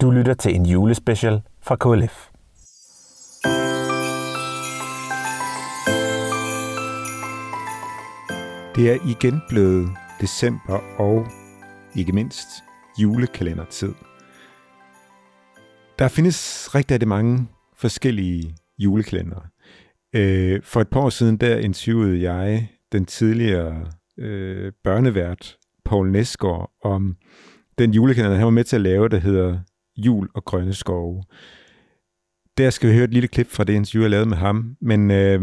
Du lytter til en julespecial fra KLF. Det er igen blevet december og ikke mindst julekalendertid. Der findes rigtig, mange forskellige julekalendere. Øh, for et par år siden, der interviewede jeg den tidligere øh, børnevært Paul Nesgaard om den julekalender, han var med til at lave, der hedder Jul og Grønne Skove. Der skal vi høre et lille klip fra det interview, jeg lavede med ham. Men øh,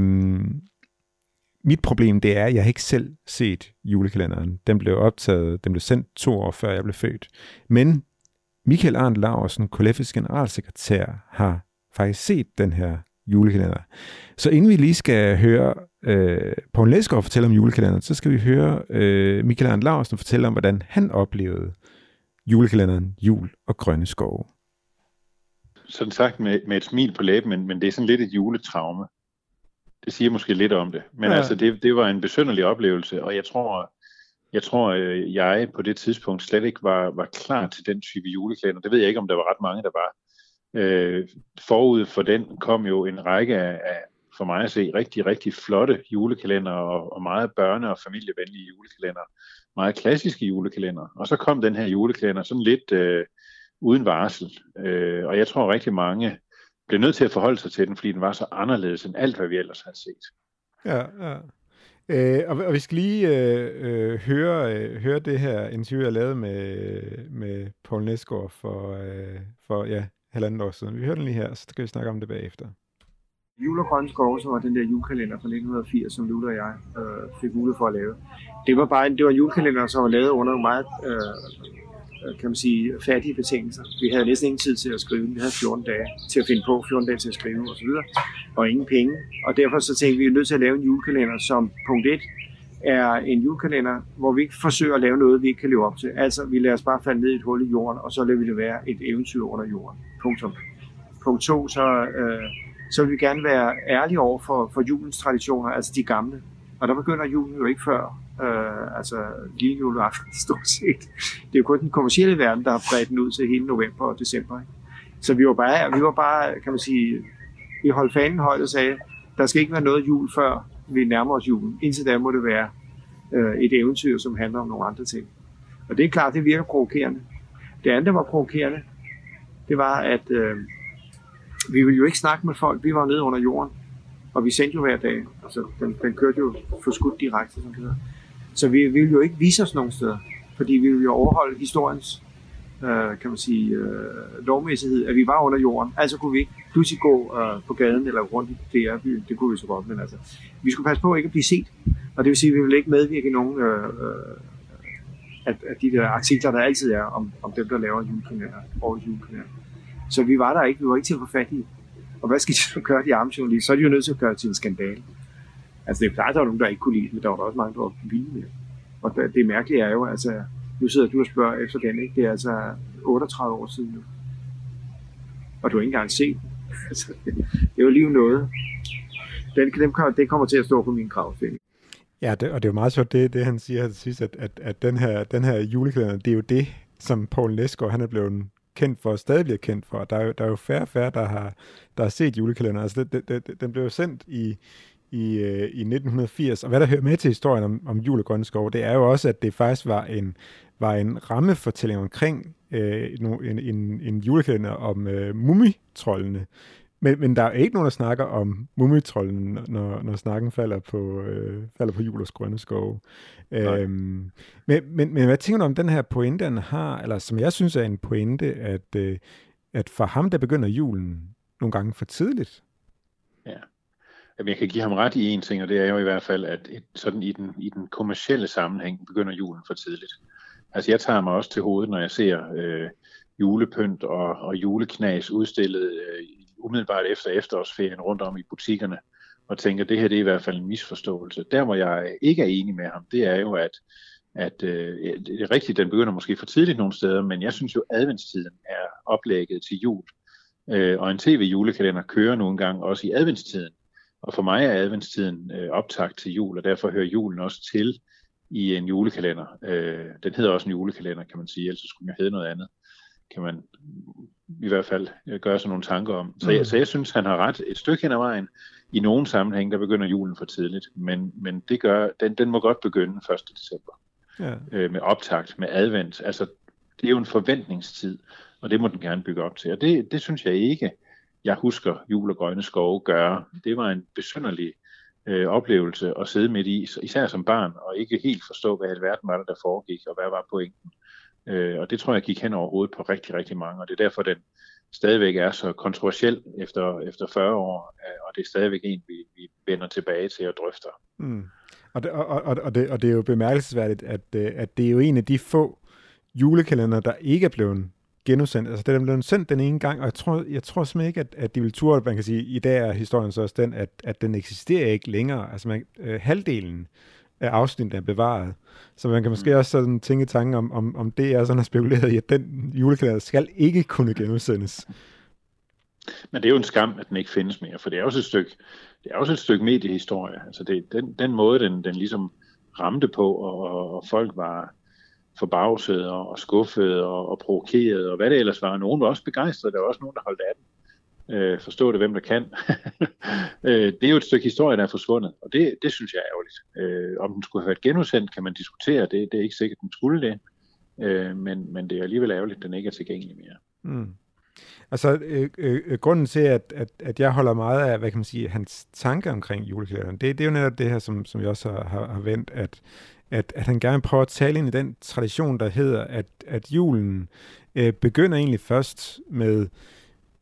mit problem, det er, at jeg ikke selv set julekalenderen. Den blev optaget, den blev sendt to år før jeg blev født. Men Michael Arndt Laursen, KLF's generalsekretær, har faktisk set den her julekalender. Så inden vi lige skal høre øh, Poul Læsgaard fortælle om julekalenderen, så skal vi høre øh, Michael Arndt Laursen fortælle om, hvordan han oplevede julekalenderen Jul og Grønne Skove. Sådan sagt med, med et smil på læben, men, men det er sådan lidt et juletraume. Det siger måske lidt om det. Men ja. altså, det, det var en besynderlig oplevelse, og jeg tror, jeg tror, øh, jeg på det tidspunkt slet ikke var, var klar til den type julekalender. Det ved jeg ikke, om der var ret mange, der var. Øh, forud for den kom jo en række af, af for mig at se, rigtig, rigtig flotte julekalender og, og meget børne- og familievenlige julekalender. Meget klassiske julekalender. Og så kom den her julekalender sådan lidt øh, uden varsel. Øh, og jeg tror rigtig mange blev nødt til at forholde sig til den, fordi den var så anderledes end alt, hvad vi ellers har set. Ja, ja. Øh, og, og vi skal lige øh, øh, høre, øh, høre det her interview, jeg lavede med, med Paul Nesgaard for, øh, for ja, halvandet år siden. Vi hører den lige her, så skal vi snakke om det bagefter. Jul og Grønne Skove, som var den der julekalender fra 1980, som Lula og jeg øh, fik mulighed for at lave. Det var bare en, det var en julekalender, som var lavet under meget øh, Øh, kan man sige, fattige betingelser. Vi havde næsten ingen tid til at skrive. Vi havde 14 dage til at finde på, 14 dage til at skrive osv. Og ingen penge. Og derfor så tænkte vi, at vi er nødt til at lave en julekalender, som punkt 1 er en julekalender, hvor vi ikke forsøger at lave noget, vi ikke kan leve op til. Altså, vi lader os bare falde ned i et hul i jorden, og så lader vi det være et eventyr under jorden. Punktum. Punkt 2, så, øh, så vil vi gerne være ærlige over for, for julens traditioner, altså de gamle. Og der begynder julen jo ikke før øh, altså lige juleaften stort set. Det er jo kun den kommercielle verden, der har bredt den ud til hele november og december. Ikke? Så vi var bare, vi var bare, kan man sige, vi holdt fanen højt og sagde, der skal ikke være noget jul, før vi nærmer os julen. Indtil da må det være øh, et eventyr, som handler om nogle andre ting. Og det er klart, det virker provokerende. Det andet, der var provokerende, det var, at øh, vi ville jo ikke snakke med folk. Vi var nede under jorden, og vi sendte jo hver dag. Altså, den, den kørte jo forskudt direkte, som det hedder. Så vi, vi ville jo ikke vise os nogen steder, fordi vi ville jo overholde historiens øh, kan man sige, øh, lovmæssighed, at vi var under jorden. Altså kunne vi ikke pludselig gå øh, på gaden eller rundt i DR-byen. Det kunne vi så godt, men altså, vi skulle passe på ikke at blive set. Og det vil sige, at vi ville ikke medvirke i nogen øh, øh, at, at de der artikler, der altid er om, om dem, der laver julekalender, og julekalender. Så vi var der ikke, vi var ikke til at få fat i. Og hvad skal de så gøre, de arme journalister? Så er de jo nødt til at gøre det til en skandale. Altså det er klart, at der var nogen, der ikke kunne lide det, men der var der også mange, der var vilde med Og det, det mærkelige er jo, altså, nu sidder du og spørger efter den, ikke? Det er altså 38 år siden nu. Og du har ikke engang set. Altså, det er jo lige noget. Den, dem, det kommer til at stå på min gravsten. Ja, det, og det er jo meget sjovt, det, det han siger til sidst, at, at, at den her, den her julekalender, det er jo det, som Paul Nesgaard, han er blevet kendt for, og stadig bliver kendt for. Der er jo, der er jo færre og færre, der har, der har set julekalenderen. Altså, det, det, det, den blev jo sendt i, i, øh, i 1980. Og hvad der hører med til historien om, om jul og grønne skove, det er jo også, at det faktisk var en, var en rammefortælling omkring øh, en, en, en julekalender om øh, mumitrollene. Men, men der er ikke nogen, der snakker om mumitrollen, når, når snakken falder på, øh, falder på jul og grønne skove. Øhm, men, men, men hvad tænker du om den her pointe, han har, eller som jeg synes er en pointe, at, øh, at for ham, der begynder julen nogle gange for tidligt? Ja. Jamen, jeg kan give ham ret i en ting, og det er jo i hvert fald, at et, sådan i den, i den kommercielle sammenhæng begynder julen for tidligt. Altså jeg tager mig også til hovedet, når jeg ser øh, julepynt og, og juleknas udstillet øh, umiddelbart efter efterårsferien rundt om i butikkerne, og tænker, at det her det er i hvert fald en misforståelse. Der, hvor jeg ikke er enig med ham, det er jo, at, at øh, det er rigtigt, den begynder måske for tidligt nogle steder, men jeg synes jo, at adventstiden er oplægget til jul. Øh, og en tv-julekalender kører nogle gange også i adventstiden. Og for mig er adventstiden øh, optakt til jul, og derfor hører julen også til i en julekalender. Øh, den hedder også en julekalender, kan man sige, ellers skulle den hedde noget andet kan man i hvert fald øh, gøre sig nogle tanker om. Så jeg, mm. så jeg synes, han har ret et stykke hen ad vejen. I nogle sammenhæng, der begynder julen for tidligt, men, men det gør, den, den må godt begynde 1. december. Ja. Øh, med optakt, med advent. Altså, det er jo en forventningstid, og det må den gerne bygge op til. Og det, det synes jeg ikke, jeg husker jul og grønne skove gøre. Det var en besynderlig øh, oplevelse at sidde midt i, især som barn, og ikke helt forstå, hvad i verden var der foregik, og hvad var pointen. Øh, og det tror jeg gik hen over hovedet på rigtig, rigtig mange, og det er derfor, den stadigvæk er så kontroversiel efter, efter 40 år, øh, og det er stadigvæk en, vi, vi vender tilbage til og drøfter. Mm. Og, det, og, og, og, det, og det er jo bemærkelsesværdigt, at, øh, at det er jo en af de få julekalender, der ikke er blevet genudsendt. Altså, den er blevet sendt den ene gang, og jeg tror, jeg tror simpelthen ikke, at, at de vil turde, man kan sige, i dag er historien så også den, at, at den eksisterer ikke længere. Altså, man, øh, halvdelen af afsnittet er bevaret. Så man kan måske mm. også sådan tænke tanken om, om, om det er sådan har spekuleret i, at den julekalender skal ikke kunne genudsendes. Men det er jo en skam, at den ikke findes mere, for det er også et stykke, det er også et stykke mediehistorie. Altså det, den, den måde, den, den ligesom ramte på, og, og folk var forbavsede og, og skuffede og, og provokerede, og hvad det ellers var. Nogen var også begejstrede, der var også nogen, der holdt af den. Øh, forstå det, hvem der kan. øh, det er jo et stykke historie, der er forsvundet, og det, det synes jeg er ærgerligt. Øh, om den skulle have været genudsendt, kan man diskutere. Det, det er ikke sikkert, den skulle det. Øh, men, men det er alligevel ærgerligt, at den ikke er tilgængelig mere. Mm. Altså, øh, øh, øh, grunden til, at, at, at jeg holder meget af, hvad kan man sige, hans tanker omkring julekalenderen, det, det er jo netop det her, som, som jeg også har, har, har vendt, at, at, at han gerne prøver at tale ind i den tradition, der hedder, at, at julen øh, begynder egentlig først med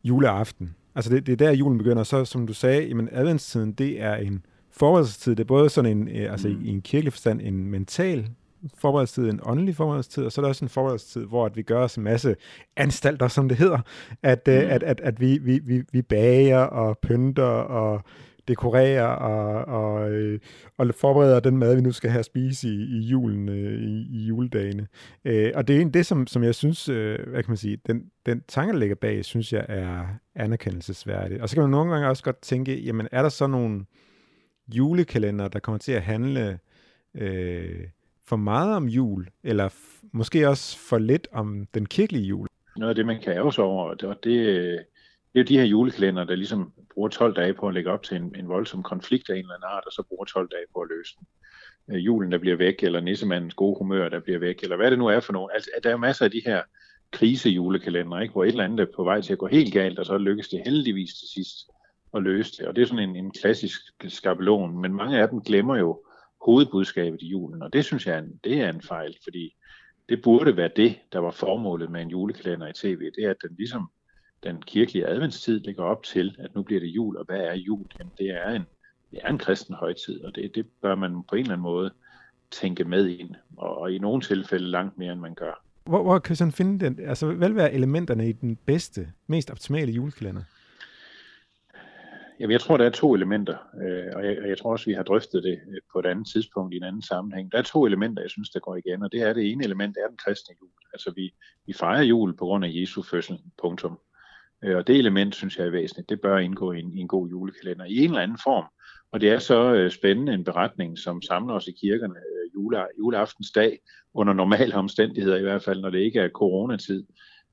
juleaften. Altså det, det er der, julen begynder. Så som du sagde, jamen adventstiden, det er en forberedelsestid. Det er både sådan en, øh, altså mm. i en kirkelig forstand, en mental forberedelsestid, en åndelig forberedelsestid, og så er der også en forberedelsestid, hvor at vi gør os en masse anstalter, som det hedder, at, øh, mm. at, at, at vi, vi, vi, vi bager og pynter og dekorere og, og, øh, og forbereder den mad, vi nu skal have at spise i, i julen, øh, i, i juledagene. Øh, og det er det, som, som jeg synes, øh, hvad kan man sige, den, den tanke, der ligger bag, synes jeg er anerkendelsesværdig. Og så kan man nogle gange også godt tænke, jamen er der så nogle julekalender, der kommer til at handle øh, for meget om jul, eller f- måske også for lidt om den kirkelige jul? Noget af det, man kan ærge sig over, det, det, øh, det er jo de her julekalender, der ligesom bruger 12 dage på at lægge op til en, en voldsom konflikt af en eller anden art, og så bruger 12 dage på at løse den. Øh, julen, der bliver væk, eller nissemandens gode humør, der bliver væk, eller hvad det nu er for noget. Altså, der er jo masser af de her krisejulekalender, ikke? hvor et eller andet er på vej til at gå helt galt, og så lykkes det heldigvis til sidst at løse det. Og det er sådan en, en klassisk skabelon, men mange af dem glemmer jo hovedbudskabet i julen, og det synes jeg, det er en fejl, fordi det burde være det, der var formålet med en julekalender i tv, det er, at den ligesom den kirkelige adventstid ligger op til, at nu bliver det jul, og hvad er jul? Jamen, det er en, det er en kristen højtid, og det, det bør man på en eller anden måde tænke med ind, og, og i nogle tilfælde langt mere, end man gør. Hvor, hvor kan sådan finde den, altså hvad vil være elementerne i den bedste, mest optimale julekalender? Jamen, jeg tror, der er to elementer, øh, og, jeg, og jeg tror også, vi har drøftet det øh, på et andet tidspunkt i en anden sammenhæng. Der er to elementer, jeg synes, der går igen, og det er det ene element, er den kristne jul. Altså, vi, vi fejrer jul på grund af Jesu fødsel, punktum. Øh, og det element, synes jeg er væsentligt. Det bør indgå i en, i en god julekalender i en eller anden form. Og det er så øh, spændende en beretning, som samler os i kirkerne øh, jule, juleaftens dag, under normale omstændigheder i hvert fald, når det ikke er coronatid.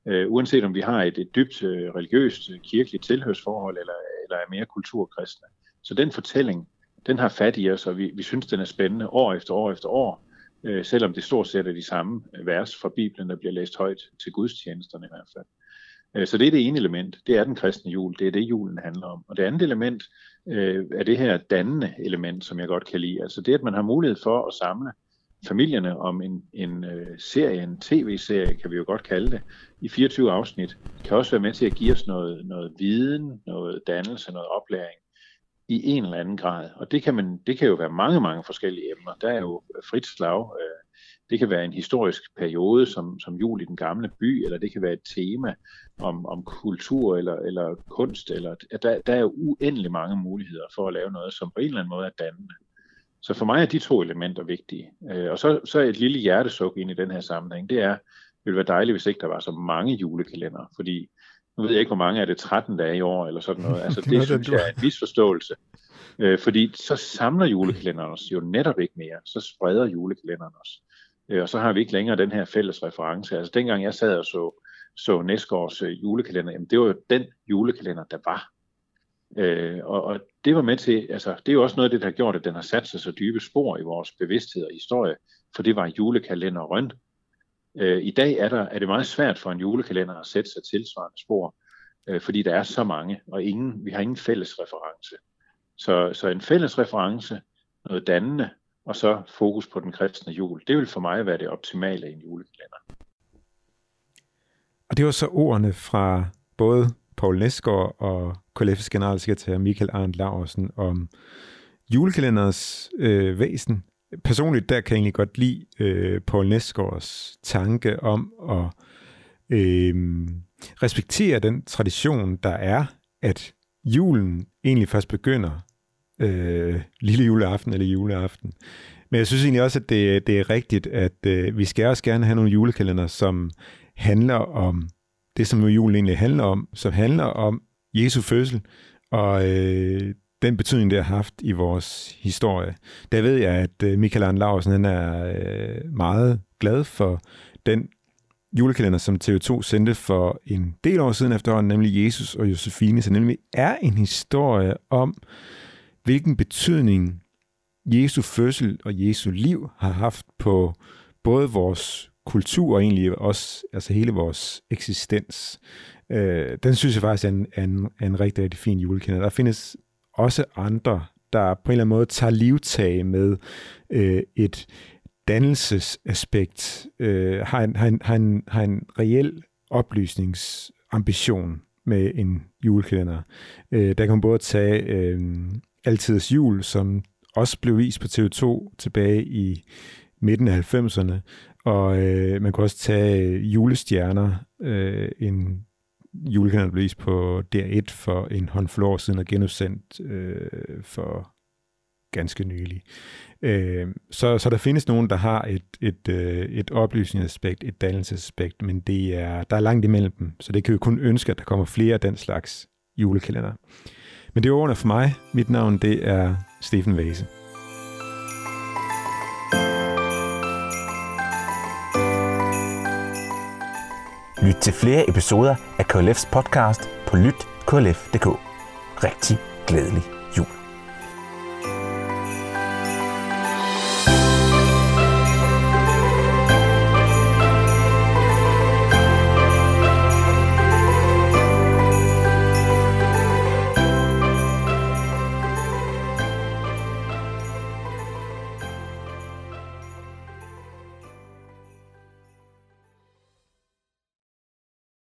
Øh, uanset om vi har et, et dybt øh, religiøst, øh, kirkeligt tilhørsforhold, eller, eller er mere kulturkristne. Så den fortælling, den har fat i os, og vi, vi synes, den er spændende år efter år efter år, øh, selvom det stort set er de samme øh, vers fra Bibelen, der bliver læst højt til gudstjenesterne i hvert fald. Øh, så det er det ene element, det er den kristne jul, det er det julen handler om. Og det andet element øh, er det her dannende element, som jeg godt kan lide. Altså det, at man har mulighed for at samle familierne om en, en øh, serie, en tv-serie, kan vi jo godt kalde det, i 24 afsnit, kan også være med til at give os noget, noget viden, noget dannelse, noget oplæring i en eller anden grad. Og det kan, man, det kan jo være mange, mange forskellige emner. Der er jo frit slag, øh, det kan være en historisk periode, som, som jul i den gamle by, eller det kan være et tema om, om kultur eller, eller kunst. Eller, der, der er jo uendelig mange muligheder for at lave noget, som på en eller anden måde er dannende. Så for mig er de to elementer vigtige. Øh, og så, så et lille hjertesuk ind i den her sammenhæng, det er, det ville være dejligt, hvis ikke der var så mange julekalender, fordi nu ved jeg ikke, hvor mange er det 13 dage i år, eller sådan noget. Altså, det synes jeg er en misforståelse. Øh, fordi så samler julekalenderen os jo netop ikke mere. Så spreder julekalenderen os. Øh, og så har vi ikke længere den her fælles reference. Altså dengang jeg sad og så så Næsgaards øh, julekalender, jamen det var jo den julekalender, der var. Øh, og, og det var med til, altså det er jo også noget af det, der har gjort, at den har sat sig så dybe spor i vores bevidsthed og historie, for det var julekalenderen. Øh, I dag er, der, er det meget svært for en julekalender at sætte sig tilsvarende spor, øh, fordi der er så mange, og ingen, vi har ingen fælles reference. Så, så en fælles reference, noget dannende, og så fokus på den kristne jul. Det vil for mig være det optimale i en julekalender. Og det var så ordene fra både Paul Nesgaard og KLF's generalsekretær Michael Arndt Laursen om julekalenderens øh, væsen. Personligt der kan jeg egentlig godt lide øh, Paul Nesgaards tanke om at øh, respektere den tradition, der er, at julen egentlig først begynder øh, lille juleaften eller juleaften. Men jeg synes egentlig også, at det, det er rigtigt, at øh, vi skal også gerne have nogle julekalender, som handler om det, som julen egentlig handler om, som handler om Jesu fødsel og øh, den betydning, det har haft i vores historie. Der ved jeg, at øh, Michael Arne Larsen han er øh, meget glad for den julekalender, som TV2 sendte for en del år siden efterhånden, nemlig Jesus og Josefine, så nemlig er en historie om, hvilken betydning Jesu fødsel og Jesu liv har haft på både vores kultur og egentlig også altså hele vores eksistens. Øh, den synes jeg faktisk er en, en, en rigtig, rigtig fin julekalender. Der findes også andre, der på en eller anden måde tager livtag med øh, et dannelsesaspekt, øh, har, en, har, en, har, en, har en reel oplysningsambition med en julekalender. Øh, der kan man både tage øh, Altidets Jul, som også blev vist på TV2 tilbage i midten af 90'erne, og øh, man kan også tage øh, Julestjerner, øh, en julekalender, der blev vist på DR1 for en håndfuld år siden og genudsendt øh, for ganske nylig. Øh, så, så der findes nogen, der har et, et, øh, et oplysningsaspekt, et dannelsesaspekt, men det er, der er langt imellem dem, så det kan vi kun ønske, at der kommer flere af den slags julekalender. Men det er ordene for mig. Mit navn det er Steffen Vase. Lyt til flere episoder af KLF's podcast på lytklf.dk. Rigtig glædelig